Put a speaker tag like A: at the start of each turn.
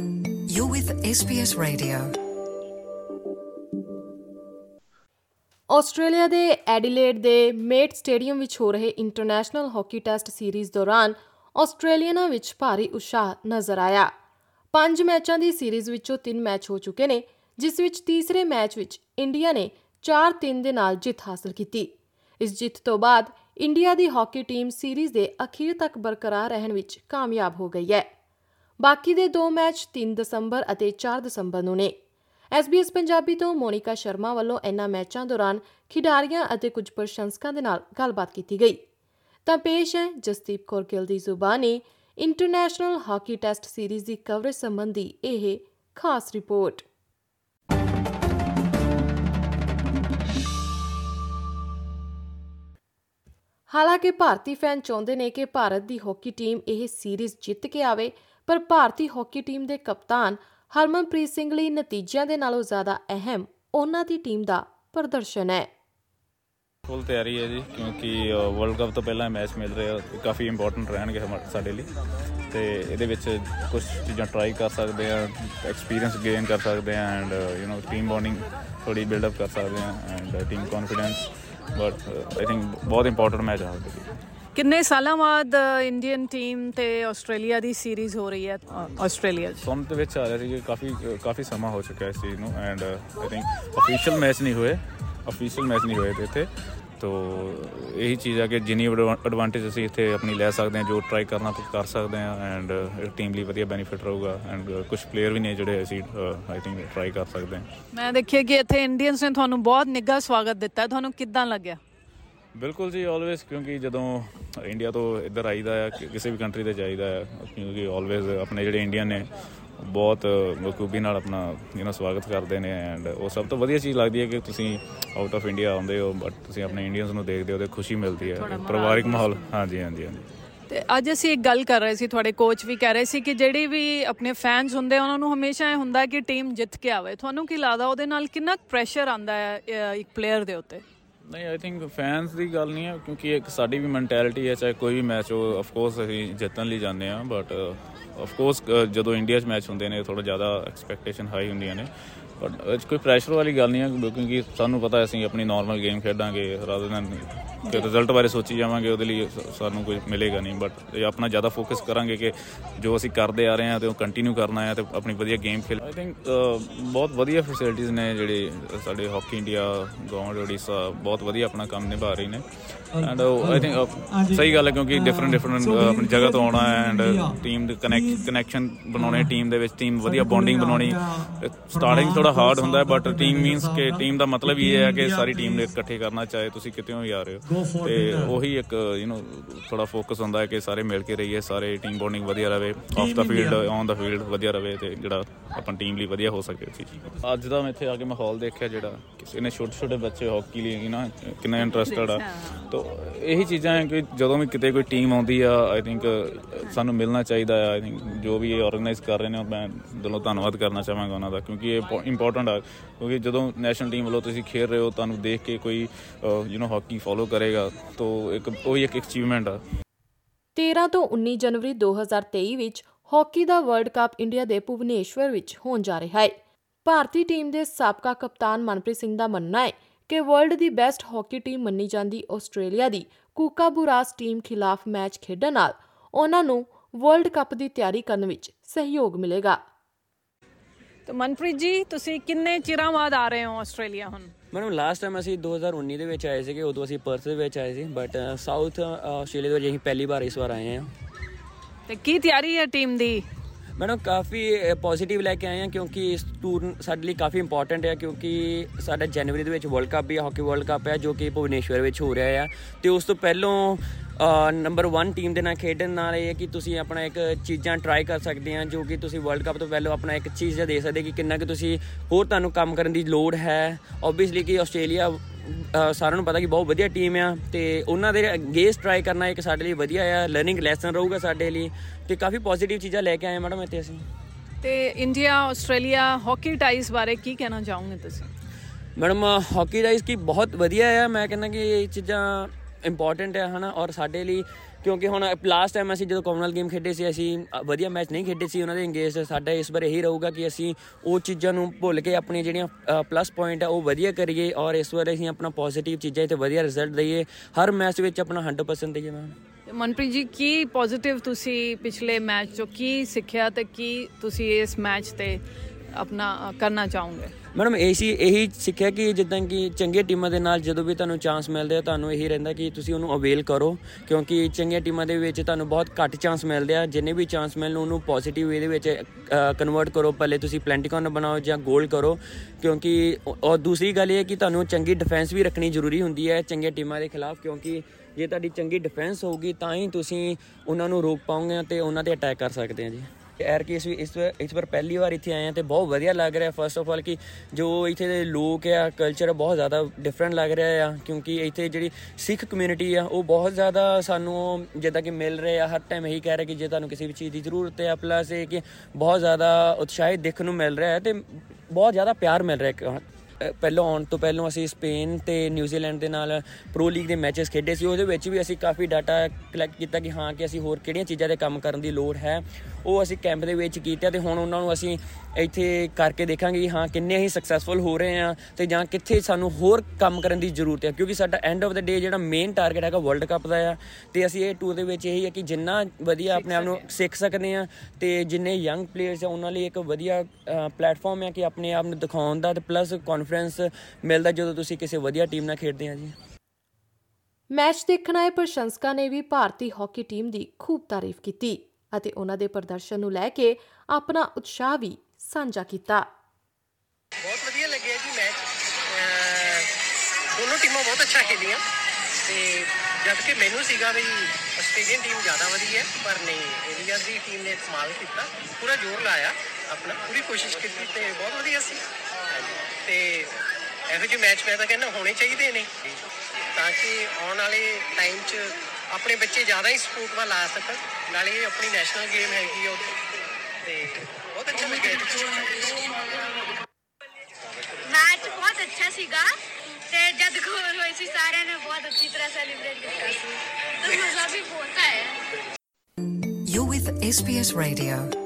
A: You're with SBS Radio.
B: Australia ਦੇ Adelaide ਦੇ ਮੇਟ stadium ਵਿੱਚ ਹੋ ਰਹੇ ਇੰਟਰਨੈਸ਼ਨਲ ਹਾਕੀ ਟੈਸਟ ਸੀਰੀਜ਼ ਦੌਰਾਨ ਆਸਟ੍ਰੇਲੀਅਨਾਂ ਵਿੱਚ ਭਾਰੀ ਉਤਸ਼ਾਹ ਨਜ਼ਰ ਆਇਆ। ਪੰਜ ਮੈਚਾਂ ਦੀ ਸੀਰੀਜ਼ ਵਿੱਚੋਂ ਤਿੰਨ ਮੈਚ ਹੋ ਚੁੱਕੇ ਨੇ, ਜਿਸ ਵਿੱਚ ਤੀਸਰੇ ਮੈਚ ਵਿੱਚ ਇੰਡੀਆ ਨੇ 4-3 ਦੇ ਨਾਲ ਜਿੱਤ ਹਾਸਲ ਕੀਤੀ। ਇਸ ਜਿੱਤ ਤੋਂ ਬਾਅਦ ਇੰਡੀਆ ਦੀ ਹਾਕੀ ਟੀਮ ਸੀਰੀਜ਼ ਦੇ ਅਖੀਰ ਤੱਕ ਬਰਕਰਾਰ ਰਹਿਣ ਵਿੱਚ ਕਾਮਯਾਬ ਹੋ ਗਈ ਹੈ। ਬਾਕੀ ਦੇ ਦੋ ਮੈਚ 3 ਦਸੰਬਰ ਅਤੇ 4 ਦਸੰਬਰ ਨੂੰ ਨੇ। SBS ਪੰਜਾਬੀ ਤੋਂ ਮੋਨਿਕਾ ਸ਼ਰਮਾ ਵੱਲੋਂ ਇਨ੍ਹਾਂ ਮੈਚਾਂ ਦੌਰਾਨ ਖਿਡਾਰੀਆਂ ਅਤੇ ਕੁਝ ਪ੍ਰਸ਼ੰਸਕਾਂ ਦੇ ਨਾਲ ਗੱਲਬਾਤ ਕੀਤੀ ਗਈ। ਤਾਂ ਪੇਸ਼ ਹੈ ਜਸਦੀਪ ਕੌਰ ਗਿੱਲ ਦੀ ਜ਼ੁਬਾਨੀ ਇੰਟਰਨੈਸ਼ਨਲ ਹਾਕੀ ਟੈਸਟ ਸੀਰੀਜ਼ ਦੀ ਕਵਰੇਜ ਸੰਬੰਧੀ ਇਹ ਖਾਸ ਰਿਪੋਰਟ। ਹਾਲਾਂਕਿ ਭਾਰਤੀ ਫੈਨ ਚਾਹੁੰਦੇ ਨੇ ਕਿ ਭਾਰਤ ਦੀ ਹਾਕੀ ਟੀਮ ਇਹ ਸੀਰੀਜ਼ ਜਿੱਤ ਕੇ ਆਵੇ ਪਰ ਭਾਰਤੀ ਹਾਕੀ ਟੀਮ ਦੇ ਕਪਤਾਨ ਹਰਮਨਪ੍ਰੀਤ ਸਿੰਘ ਲਈ ਨਤੀਜਿਆਂ ਦੇ ਨਾਲੋਂ ਜ਼ਿਆਦਾ ਅਹਿਮ ਉਹਨਾਂ ਦੀ ਟੀਮ ਦਾ ਪ੍ਰਦਰਸ਼ਨ ਹੈ।
C: ਫੁੱਲ ਤਿਆਰੀ ਹੈ ਜੀ, ਕਿਉਂਕਿ ਵਰਲਡ ਕੱਪ ਤੋਂ ਪਹਿਲਾਂ ਮੈਚ ਮਿਲ ਰਿਹਾ, ਕਾਫੀ ਇੰਪੋਰਟੈਂਟ ਰਹਿਣਗੇ ਸਾਡੇ ਲਈ। ਤੇ ਇਹਦੇ ਵਿੱਚ ਕੁਝ ਚੀਜ਼ਾਂ ਟਰਾਈ ਕਰ ਸਕਦੇ ਆ ਐਕਸਪੀਰੀਅੰਸ ਗੇਨ ਕਰ ਸਕਦੇ ਆ and you know team bonding ਥੋੜੀ ਬਿਲਡ ਅਪ ਕਰ ਸਕਦੇ ਆ and team confidence but I think ਬਹੁਤ ਇੰਪੋਰਟੈਂਟ ਮੈਚ ਆ
D: ਕਿੰਨੇ ਸਾਲਾਂ ਬਾਅਦ ਇੰਡੀਅਨ ਟੀਮ ਤੇ ਆਸਟ੍ਰੇਲੀਆ ਦੀ ਸੀਰੀਜ਼ ਹੋ ਰਹੀ ਹੈ ਆਸਟ੍ਰੇਲੀਆ 'ਚ?
C: ਸੁਣ ਦੇ ਵਿੱਚ ਆ ਰਿਹਾ ਸੀ ਕਿ ਕਾਫੀ ਕਾਫੀ ਸਮਾਂ ਹੋ ਚੁੱਕਾ ਹੈ ਇਸ ਚੀਜ਼ ਨੂੰ and I think official match ਨਹੀਂ ਹੋਏ ਅਫੀਸ਼ੀਅਲ ਮੈਚ ਨਹੀਂ ਹੋਏ ਤੇ ਇੱਥੇ। ਤੋ ਇਹੀ ਚੀਜ਼ ਆ ਕਿ ਜਿੰਨੀ ਐਡਵਾਂਟੇਜ ਅਸੀਂ ਇੱਥੇ ਆਪਣੀ ਲੈ ਸਕਦੇ ਹਾਂ ਜੋ ਟਰਾਈ ਕਰਨਾ ਤਾਂ ਕਰ ਸਕਦੇ ਹਾਂ ਐਂਡ ਟੀਮ ਲਈ ਵਧੀਆ ਬੈਨੀਫਿਟ ਰਹੂਗਾ ਐਂਡ ਕੁਝ ਪਲੇਅਰ ਵੀ ਨੇ ਜਿਹੜੇ ਅਸੀਂ ਆਈ ਥਿੰਕ ਟਰਾਈ ਕਰ ਸਕਦੇ ਹਾਂ।
D: ਮੈਂ ਦੇਖਿਆ ਕਿ ਇੱਥੇ ਇੰਡੀਅਨਸ ਨੇ ਤੁਹਾਨੂੰ ਬਹੁਤ ਨਿੱਘਾ ਸਵਾਗਤ ਦਿੱਤਾ। ਤੁਹਾਨੂੰ ਕਿੱਦਾਂ ਲੱਗਿਆ?
C: ਬਿਲਕੁਲ ਜੀ ਆਲਵੇਸ ਕਿਉਂਕਿ ਜਦੋਂ ਇੰਡੀਆ ਤੋਂ ਇੱਧਰ ਆਈਦਾ ਹੈ ਕਿਸੇ ਵੀ ਕੰਟਰੀ ਤੇ ਜਾਈਦਾ ਹੈ ਕਿਉਂਕਿ ਆਲਵੇਸ ਆਪਣੇ ਜਿਹੜੇ ਇੰਡੀਅਨ ਨੇ ਬਹੁਤ ਬਖੂਬੀ ਨਾਲ ਆਪਣਾ ਯੂ ਸਵਾਗਤ ਕਰਦੇ ਨੇ ਐਂਡ ਉਹ ਸਭ ਤੋਂ ਵਧੀਆ ਚੀਜ਼ ਲੱਗਦੀ ਹੈ ਕਿ ਤੁਸੀਂ ਆਊਟ ਆਫ ਇੰਡੀਆ ਆਉਂਦੇ ਹੋ ਬਟ ਤੁਸੀਂ ਆਪਣੇ ਇੰਡੀਅਨਸ ਨੂੰ ਦੇਖਦੇ ਹੋ ਤੇ ਖੁਸ਼ੀ ਮਿਲਦੀ ਹੈ ਪਰਿਵਾਰਿਕ ਮਾਹੌਲ। ਹਾਂਜੀ ਹਾਂਜੀ ਹਾਂਜੀ।
D: ਤੇ ਅੱਜ ਅਸੀਂ ਇੱਕ ਗੱਲ ਕਰ ਰਹੇ ਸੀ ਤੁਹਾਡੇ ਕੋਚ ਵੀ ਕਹਿ ਰਹੇ ਸੀ ਕਿ ਜਿਹੜੀ ਵੀ ਆਪਣੇ ਫੈਨਸ ਹੁੰਦੇ ਉਹਨਾਂ ਨੂੰ ਹਮੇਸ਼ਾ ਇਹ ਹੁੰਦਾ ਕਿ ਟੀਮ ਜਿੱਤ ਕੇ ਆਵੇ। ਤੁਹਾਨੂੰ ਕੀ ਲੱਗਦਾ ਉਹਦੇ ਨਾਲ ਕਿੰਨਾ ਪ੍ਰੈਸ਼ਰ ਆਂਦਾ ਹੈ ਇੱਕ ਪਲੇਅਰ ਦੇ ਉੱਤੇ?
C: ਨਹੀਂ ਆਈ ਥਿੰਕ ਫੈਨਸ ਦੀ ਗੱਲ ਨਹੀਂ ਹੈ, ਕਿਉਂਕਿ ਇੱਕ ਸਾਡੀ ਵੀ ਮੈਂਟੈਲਿਟੀ ਹੈ, ਚਾਹੇ ਕੋਈ ਵੀ ਮੈਚ ਹੋ ਆਫ ਕੋਰਸ ਅਸੀਂ ਜਿੱਤਣ ਲਈ ਜਾਂਦੇ ਆ ਬਟ ਆਫ ਕੋਰਸ ਜਦੋਂ ਇੰਡੀਆ 'ਚ ਮੈਚ ਹੁੰਦੇ ਨੇ ਥੋੜਾ ਜ਼ਿਆਦਾ ਐਕਸਪੈਕਟੇਸ਼ਨ ਹਾਈ ਹੁੰਦੀਆਂ ਨੇ ਬਟ ਇਹ ਕੋਈ ਪ੍ਰੈਸ਼ਰ ਵਾਲੀ ਗੱਲ ਨਹੀਂ ਹੈ, ਕਿਉਂਕਿ ਸਾਨੂੰ ਪਤਾ ਹੈ, ਅਸੀਂ ਆਪਣੀ ਨਾਰਮਲ ਗੇਮ ਖੇਡਾਂਗੇ ਰਾਦਰ ਦੈਨ ਕਿ ਰਿਜ਼ਲਟ ਬਾਰੇ ਸੋਚੀ ਜਾਵਾਂਗੇ ਉਹਦੇ ਲਈ ਸਾਨੂੰ ਕੁਝ ਮਿਲੇਗਾ ਨਹੀਂ ਬਟ ਆਪਣਾ ਜ਼ਿਆਦਾ ਫੋਕਸ ਕਰਾਂਗੇ ਕਿ ਜੋ ਅਸੀਂ ਕਰਦੇ ਆ ਰਹੇ ਹਾਂ ਤੇ ਉਹ ਕੰਟੀਨਿਊ ਕਰਨਾ ਹੈ ਤੇ ਆਪਣੀ ਵਧੀਆ ਗੇਮ ਖੇਲ ਆਈ ਥਿੰਕ ਬਹੁਤ ਵਧੀਆ ਫੈਸਿਲਿਟੀਆਂ ਨੇ ਜਿਹੜੇ ਸਾਡੇ ਹਾਕੀ ਇੰਡੀਆ ਗਵਰਨਮੈਂਟ ਓਡੀਸ਼ਾ ਬਹੁਤ ਵਧੀਆ ਆਪਣਾ ਕੰਮ ਨਿਭਾ ਰਹੀ ਨੇ। ਐਂਡ ਆਈ ਥਿੰਕ ਸਹੀ ਗੱਲ ਹੈ ਕਿਉਂਕਿ ਡਿਫਰੈਂਟ ਡਿਫਰੈਂਟ ਆਪਣੀ ਜਗ੍ਹਾ ਤੋਂ ਆਉਣਾ ਹੈ ਐਂਡ ਟੀਮ ਦੇ ਕਨੈਕਟ ਕਨੈਕਸ਼ਨ ਬਣਾਉਣੇ ਟੀਮ ਦੇ ਵਿੱਚ ਟੀਮ ਵਧੀਆ ਬੌਂਡਿੰਗ ਬਣਾਉਣੀ। ਸਟਾਰਟਿੰਗ ਥੋੜਾ ਹਾਰਡ ਹੁੰਦਾ ਹੈ ਬਟ ਟੀਮ ਮੀਨਸ ਕਿ ਟੀਮ ਦਾ ਮਤਲਬ ਇਹ ਹੈ ਕਿ ਸਾਰੀ ਟੀਮ ਨੇ ਇਕੱਠੇ ਕਰਨਾ ਚਾਹੇ ਤੁਸੀਂ ਕਿਤੇ ਹੋ ਜਾ ਰਹੇ ਹੋ। ਤੇ ਉਹੀ ਇੱਕ ਯੂ نو ਥੋੜਾ ਫੋਕਸ ਹੁੰਦਾ ਹੈ ਕਿ ਸਾਰੇ ਮਿਲ ਕੇ ਰਹੀਏ ਸਾਰੇ ਟੀਮ ਬੌਂਡਿੰਗ ਵਧੀਆ ਰਵੇ off the field on the field ਵਧੀਆ ਰਵੇ ਤੇ ਜਿਹੜਾ ਆਪਾਂ ਟੀਮ ਲਈ ਵਧੀਆ ਹੋ ਸਕਦੇ ਸੀ ਅੱਜ ਦਾ ਮੈਂ ਇੱਥੇ ਆ ਕੇ ਮਾਹੌਲ ਦੇਖਿਆ ਜਿਹੜਾ ਕਿਸੇ ਨੇ ਛੋਟੇ ਛੋਟੇ ਬੱਚੇ ਹਾਕੀ ਲਈ ਨਾ ਕਿੰਨਾ ਇੰਟਰਸਟਡ ਆ। ਤਾਂ ਇਹੀ ਚੀਜ਼ਾਂ ਹੈ ਕਿ ਜਦੋਂ ਵੀ ਕਿਤੇ ਕੋਈ ਟੀਮ ਆਉਂਦੀ ਆ ਆਈ ਥਿੰਕ ਸਾਨੂੰ ਮਿਲਣਾ ਚਾਹੀਦਾ ਆ। ਆਈ ਥਿੰਕ ਜੋ ਵੀ ਇਹ ਆਰਗੇਨਾਈਜ਼ ਕਰ ਰਹੇ ਨੇ ਮੈਂ ਦਿਲੋਂ ਧੰਨਵਾਦ ਕਰਨਾ ਚਾਹਾਂਗਾ ਉਹਨਾਂ ਦਾ ਕਿਉਂਕਿ ਇਹ ਇੰਪੋਰਟੈਂਟ ਆ। ਕਿਉਂਕਿ ਜਦੋਂ ਨੈਸ਼ਨਲ ਟੀਮ ਵੱਲੋਂ ਤੁਸੀਂ ਖੇਡ ਰਹੇ ਹੋ ਤੁਹਾਨੂੰ ਦੇਖ ਕੇ ਕੋਈ ਯੂ نو ਹਾਕੀ ਫੋਲੋ ਕਰੇਗਾ। ਤਾਂ ਇੱਕ ਉਹ ਇੱਕ ਅਚੀਵਮੈਂਟ ਆ।
B: 13 ਤੋਂ 19 ਜਨਵਰੀ 2023 ਵਿੱਚ ਹਾਕੀ ਦਾ ਵਰਲਡ ਕੱਪ ਇੰਡੀਆ ਦੇ ਭੁਵਨੇਸ਼ਵਰ ਵਿੱਚ ਹੋਣ ਜਾ ਰਿਹਾ ਹੈ। ਭਾਰਤੀ ਟੀਮ ਦੇ ਸਾਬਕਾ ਕਪਤਾਨ ਮਨਪ੍ਰੀਤ ਸਿੰਘ ਦਾ ਮੰਨਣਾ ਹੈ ਕਿ ਵਰਲਡ ਦੀ ਬੈਸਟ ਹਾਕੀ ਟੀਮ ਮੰਨੀ ਜਾਂਦੀ ਆਸਟ੍ਰੇਲੀਆ ਦੀ ਕੂਕਾਬੂਰਾਸ ਟੀਮ ਖਿਲਾਫ ਮੈਚ ਖੇਡਣ ਨਾਲ ਉਹਨਾਂ ਨੂੰ ਵਰਲਡ ਕੱਪ ਦੀ ਤਿਆਰੀ ਕਰਨ ਵਿੱਚ ਸਹਿਯੋਗ ਮਿਲੇਗਾ।
D: ਤਾਂ ਮਨਪ੍ਰੀਤ ਜੀ ਤੁਸੀਂ ਕਿੰਨੇ ਚਿਰਾਂ ਬਾਅਦ ਆ ਰਹੇ ਹੋ ਆਸਟ੍ਰੇਲੀਆ ਹੁਣ?
E: ਮੈਡਮ ਲਾਸਟ ਟਾਈਮ ਅਸੀਂ 2019 ਦੇ ਵਿੱਚ ਆਏ ਸੀਗੇ ਉਦੋਂ ਅਸੀਂ ਪਰਥ ਦੇ ਵਿੱਚ ਆਏ ਸੀ ਬਟ ਸਾਊਥ ਆਸਟ੍ਰੇਲੀਆ ਦੇ ਵਿੱਚ ਅਸੀਂ ਪਹਿਲੀ ਵਾਰ ਇਸ ਵਾਰ ਆਏ ਹਾਂ।
D: ਤੇ ਕੀ ਤਿਆਰੀ ਹੈ ਟੀਮ ਦੀ?
E: ਮੈਡਮ ਕਾਫੀ ਪੋਜ਼ਿਟਿਵ ਲੈ ਕੇ ਆਏ ਹਾਂ ਕਿਉਂਕਿ ਇਸ ਟੂਰ ਸਾਡੇ ਲਈ ਕਾਫੀ ਇੰਪੋਰਟੈਂਟ ਹੈ ਕਿਉਂਕਿ ਸਾਡਾ ਜਨਵਰੀ ਦੇ ਵਿੱਚ ਵਰਲਡ ਕੱਪ ਵੀ ਹਾਕੀ ਵਰਲਡ ਕੱਪ ਹੈ ਜੋ ਕਿ ਭੁਵਨੇਸ਼ਵਰ ਵਿੱਚ ਹੋ ਰਿਹਾ ਹੈ। ਤੇ ਉਸ ਤੋਂ ਪਹਿਲਾਂ ਨੰਬਰ 1 ਟੀਮ ਦੇ ਨਾਲ ਖੇਡਣ ਨਾਲ ਇਹ ਹੈ ਕਿ ਤੁਸੀਂ ਆਪਣਾ ਇੱਕ ਚੀਜ਼ਾਂ ਟਰਾਈ ਕਰ ਸਕਦੇ ਆ ਜੋ ਕਿ ਤੁਸੀਂ ਵਰਲਡ ਕੱਪ ਤੋਂ ਪਹਿਲਾਂ ਆਪਣਾ ਇੱਕ ਚੀਜ਼ ਦੇ ਸਕਦੇ ਕਿ ਕਿੰਨਾ ਕਿ ਤੁਸੀਂ ਹੋਰ ਤੁਹਾਨੂੰ ਕੰਮ ਕਰਨ ਦੀ ਲੋੜ ਹੈ। ਆਬਵੀਅਸਲੀ ਕਿ ਆਸਟ੍ਰੇਲੀਆ ਅ, ਸਾਰਿਆਂ ਨੂੰ ਪਤਾ ਕਿ ਬਹੁਤ ਵਧੀਆ ਟੀਮ ਆ ਤੇ ਉਹਨਾਂ ਦੇ ਅਗੇਂਸਟ ਟਰਾਈ ਕਰਨਾ ਇੱਕ ਸਾਡੇ ਲਈ ਵਧੀਆ ਆ ਲਰਨਿੰਗ ਲੈਸਨ ਰਹੂਗਾ ਸਾਡੇ ਲਈ ਤੇ ਕਾਫੀ ਪੋਜ਼ਿਟਿਵ ਚੀਜ਼ਾਂ ਲੈ ਕੇ ਆਏ ਮੈਡਮ ਇੱਥੇ ਅਸੀਂ।
D: ਤੇ ਇੰਡੀਆ ਆਸਟ੍ਰੇਲੀਆ ਹਾਕੀ ਟਾਈਜ਼ ਬਾਰੇ ਕੀ ਕਹਿਣਾ ਚਾਹੋਗੇ ਤੁਸੀਂ?
E: ਮੈਡਮ ਹਾਕੀ ਇਸ ਕੀ ਬਹੁਤ ਵਧੀਆ ਆ ਮੈਂ ਕਹਿੰਦਾ ਕਿ ਇਹ ਚੀਜ਼ਾਂ ਇੰਪੋਰਟੈਂਟ ਆ ਹਨਾ ਔਰ ਸਾਡੇ ਲਈ ਕਿਉਂਕਿ ਹੁਣ ਲਾਸਟ ਟਾਈਮ ਅਸੀਂ ਜਦੋਂ ਕਾਮਨਵੈਲਥ ਗੇਮ ਖੇਡੇ ਸੀ ਅਸੀਂ ਅ, ਵਧੀਆ ਮੈਚ ਨਹੀਂ ਖੇਡੇ ਸੀ ਉਹਨਾਂ ਦੇ ਇੰਗੇਜ ਸਾਡਾ ਇਸ ਵਾਰ ਇਹੀ ਰਹੂਗਾ ਕਿ ਅਸੀਂ ਉਹ ਚੀਜ਼ਾਂ ਨੂੰ ਭੁੱਲ ਕੇ ਆਪਣੀਆਂ ਜਿਹੜੀਆਂ ਪਲੱਸ ਪੁਆਇੰਟ ਆ ਉਹ ਵਧੀਆ ਕਰੀਏ ਔਰ ਇਸ ਵਾਰ ਅਸੀਂ ਆਪਣਾ ਪੋਜ਼ਿਟਿਵ ਚੀਜ਼ਾਂ ਤੇ ਵਧੀਆ ਰਿਜ਼ਲਟ ਦਈਏ। ਹਰ ਮੈਚ ਵਿੱਚ ਆਪਣਾ 100% ਦਈਏ ਮੈਮ।
D: ਤੇ ਮਨਪ੍ਰੀਤ ਜੀ ਕੀ ਪੋਜ਼ਿਟਿਵ ਤੁਸੀਂ ਪਿਛਲੇ ਮੈਚ ਚੋਂ ਕੀ ਸਿੱਖਿਆ ਤੇ ਕੀ ਤੁਸੀਂ ਇਸ ਮੈਚ ਤੇ ਆਪਣਾ ਅ, ਕਰਨਾ ਚਾਹੋਗੇ?
E: ਮੈਡਮ ਏਸੀ ਇਹੀ ਸਿੱਖਿਆ ਕਿ ਜਿੱਦਾਂ ਕਿ ਚੰਗੀਆਂ ਟੀਮਾਂ ਦੇ ਨਾਲ ਜਦੋਂ ਵੀ ਤੁਹਾਨੂੰ ਚਾਂਸ ਮਿਲਦੇ ਆ, ਤੁਹਾਨੂੰ ਇਹੀ ਰਹਿੰਦਾ ਕਿ ਤੁਸੀਂ ਉਹਨੂੰ ਅਵੇਲ ਕਰੋ, ਕਿਉਂਕਿ ਚੰਗੀਆਂ ਟੀਮਾਂ ਦੇ ਵਿੱਚ ਤੁਹਾਨੂੰ ਬਹੁਤ ਘੱਟ ਚਾਂਸ ਮਿਲਦੇ ਆ, ਜਿੰਨੇ ਵੀ ਚਾਂਸ ਮਿਲਣ ਉਹਨੂੰ ਪੋਜ਼ਿਟਿਵ ਵੇ ਦੇ ਵਿੱਚ ਕਨਵਰਟ ਕਰੋ, ਪਹਿਲੇ ਤੁਸੀਂ ਪਲੈਂਟੀ ਕਾਰਨ ਬਣਾਓ ਜਾਂ ਗੋਲ ਕਰੋ, ਕਿਉਂਕਿ ਔਰ ਦੂਸਰੀ ਗੱਲ ਇਹ ਹੈ ਕਿ ਤੁਹਾਨੂੰ ਚੰਗੀ ਡਿਫੈਂਸ ਵੀ ਰੱਖਣੀ ਜ਼ਰੂਰੀ ਹੁੰਦੀ ਹੈ ਚੰਗੀਆਂ ਟੀਮਾਂ ਦੇ ਖਿਲਾਫ, ਕਿਉਂਕਿ ਜੇ ਤੁਹਾਡੀ ਚੰਗੀ ਡਿਫੈਂਸ ਹੋਊਗੀ ਤਾਂ ਹੀ ਤੁਸੀਂ ਉਹਨਾਂ ਨੂੰ ਰੋਕ ਪਾਓਗੇ ਤੇ ਉਹਨਾਂ ਤੇ ਅਟੈਕ ਕਰ ਸਕਦੇ ਆ ਜੀ। ਐਰ ਕਿ ਇਸ ਵੀ ਇਸ ਵਾਰ ਇਸ ਵਾਰ ਪਹਿਲੀ ਵਾਰ ਇੱਥੇ ਆਏ ਆ ਤੇ ਬਹੁਤ ਵਧੀਆ ਲੱਗ ਰਿਹਾ ਫਸਟ ਆਫ ਆਲ ਕਿ ਜੋ ਇੱਥੇ ਦੇ ਲੋਕ ਆ ਕਲਚਰ ਬਹੁਤ ਜ਼ਿਆਦਾ ਡਿਫਰੈਂਟ ਲੱਗ ਰਿਹਾ ਆ ਕਿਉਂਕਿ ਇੱਥੇ ਜਿਹੜੀ ਸਿੱਖ ਕਮਿਊਨਿਟੀ ਆ ਉਹ ਬਹੁਤ ਜ਼ਿਆਦਾ ਸਾਨੂੰ ਜਿੱਦਾਂ ਕਿ ਮਿਲ ਰਹੇ ਆ ਹਰ ਟਾਈਮ ਇਹੀ ਕਹਿ ਰਹੇ ਕਿ ਜੇ ਤੁਹਾਨੂੰ ਕਿਸੇ ਵੀ ਚੀਜ਼ ਦੀ ਜ਼ਰੂਰਤ ਹੈ ਪਲੱਸ ਇਹ ਕਿ ਬਹੁਤ ਜ਼ਿਆਦਾ ਉਤਸ਼ਾਹਿਤ ਦੇਖਣ ਨੂੰ ਮਿਲ ਰਿਹਾ ਹੈ ਤੇ ਬਹੁਤ ਜ਼ਿਆਦਾ ਪਿਆਰ ਮਿਲ ਰਿਹਾ ਹੈ ਅ, ਪਹਿਲਾਂ ਆਉਣ ਤੋਂ ਪਹਿਲਾਂ ਅਸੀਂ ਸਪੇਨ ਤੇ ਨਿਊਜ਼ੀਲੈਂਡ ਦੇ ਨਾਲ ਪ੍ਰੋ ਲੀਗ ਦੇ ਮੈਚਸ ਖੇਡੇ ਸੀ। ਉਹਦੇ ਵਿੱਚ ਵੀ ਅਸੀਂ ਕਾਫੀ ਡਾਟਾ ਕਲੈਕਟ ਕੀਤਾ ਕਿ ਹਾਂ ਕਿ ਅਸੀਂ ਹੋਰ ਕਿਹੜੀਆਂ ਚੀਜ਼ਾਂ ਤੇ ਕੰਮ ਕਰਨ ਦੀ ਲੋੜ ਹੈ। ਉਹ ਅਸੀਂ ਕੈਂਪ ਦੇ ਵਿੱਚ ਕੀਤਾ ਤੇ ਹੁਣ ਉਹਨਾਂ ਨੂੰ ਅਸੀਂ ਇੱਥੇ ਕਰਕੇ ਦੇਖਾਂਗੇ ਹਾਂ ਕਿੰਨੇ ਅਸੀਂ ਸਕਸੈਸਫੁਲ ਹੋ ਰਹੇ ਆ ਤੇ ਜਾਂ ਕਿੱਥੇ ਸਾਨੂੰ ਹੋਰ ਕੰਮ ਕਰਨ ਦੀ ਜ਼ਰੂਰਤ ਹੈ। ਕਿਉਂਕਿ ਸਾਡਾ ਐਂਡ ਆਫ ਦਾ ਡੇ ਜਿਹੜਾ ਮੇਨ ਟਾਰਗੇਟ ਹੈਗਾ ਵਰਲਡ ਕੱਪ ਦਾ ਆ। ਤੇ ਅਸੀਂ ਇਹ ਟੂਰ ਦੇ ਵਿੱਚ ਇਹੀ ਹੈ ਕਿ ਜਿੰਨਾ ਵਧੀਆ ਆਪਣੇ ਆਪ ਨੂੰ ਸਿੱਖ ਸਕਦੇ ਆ ਤੇ ਜਿੰਨੇ ਯੰਗ ਪਲੇਅਰਸ ਆ ਉਹਨਾਂ ਲਈ ਇੱਕ ਵਧੀਆ ਪਲੇਟਫਾਰਮ ਹੈ ਕਿ ਆਪਣੇ ਆਪ ਨੂੰ ਦਿਖਾਉਣ ਦਾ ਤੇ ਪਲੱਸ ਕੌਨਫੀਡੈਂਸ ਮਿਲਦਾ ਜਦੋਂ ਤੁਸੀਂ ਕਿਸੇ ਵਧੀਆ ਟੀਮ ਨਾਲ ਖੇਡਦੇ ਆ ਜੀ?
B: ਮੈਚ ਦੇਖਣ ਆਏ ਪ੍ਰਸ਼ੰਸਕਾਂ ਨੇ ਵੀ ਭਾਰਤੀ ਹਾਕੀ ਟੀਮ ਦੀ ਖੂਬ ਤਾਰੀਫ ਕੀਤੀ ਅਤੇ ਉਹਨਾਂ ਦੇ ਪ੍ਰਦਰਸ਼ਨ ਨੂੰ ਲੈ ਕੇ ਆਪਣਾ ਉਤਸ਼ਾਹ ਵੀ ਸਾਂਝਾ ਕੀਤਾ।
F: ਬਹੁਤ ਵਧੀਆ ਲੱਗਿਆ ਜੀ ਮੈਚ। ਦੋਨੋਂ ਟੀਮਾਂ ਬਹੁਤ ਅੱਛਾ ਖੇਲੀਆਂ ਤੇ ਜਦ ਕਿ ਮੈਨੂੰ ਸੀਗਾ ਵੀ ਆਸਟ੍ਰੇਲੀਅਨ ਟੀਮ ਜ਼ਿਆਦਾ ਵਧੀਆ ਹੈ, ਪਰ ਨਹੀਂ ਇੰਡੀਆ ਦੀ ਟੀਮ ਨੇ ਕਮਾਲ ਕੀਤਾ ਪੂਰਾ ਜ਼ੋਰ ਲਾਇਆ ਆਪਣਾ ਪੂਰੀ ਕੋਸ਼ਿਸ਼ ਕੀਤੀ ਤੇ ਬਹੁਤ ਵਧੀਆ ਸੀ। ਤੇ ਇਹੋ ਜਿਹੇ ਮੈਚ ਮੈਂ ਤਾਂ ਕਹਿੰਦਾ ਹੋਣੇ ਚਾਹੀਦੇ ਨੇ। ਤਾਂ ਕਿ ਆਉਣ ਵਾਲੇ ਟਾਈਮ 'ਚ ਆਪਣੇ ਬੱਚੇ ਜ਼ਿਆਦਾ ਹੀ ਸਪੋਰਟ ਵੱਲ ਆ ਸਕਣ। ਨਾਲੇ ਇਹ ਆਪਣੀ ਨੈਸ਼ਨਲ ਗੇਮ ਹੈਗੀ ਉਹ ਤੇ ਬਹੁਤ ਅੱਛਾ ਲੱਗਿਆ
G: ਮੈਚ ਬਹੁਤ ਅੱਛਾ ਸੀਗਾ। ਤੇ ਜਦ ਗੋਲ ਹੋਈ ਸੀ ਸਾਰਿਆਂ ਨੇ ਬਹੁਤ ਅੱਛੀ ਤਰ੍ਹਾਂ ਸੈਲੀਬ੍ਰੇਟ ਕੀਤਾ ਸੀ। ਤੇ ਮਜ਼ਾ ਵੀ ਬਹੁਤ ਆਇਆ।
A: You're with SBS Radio.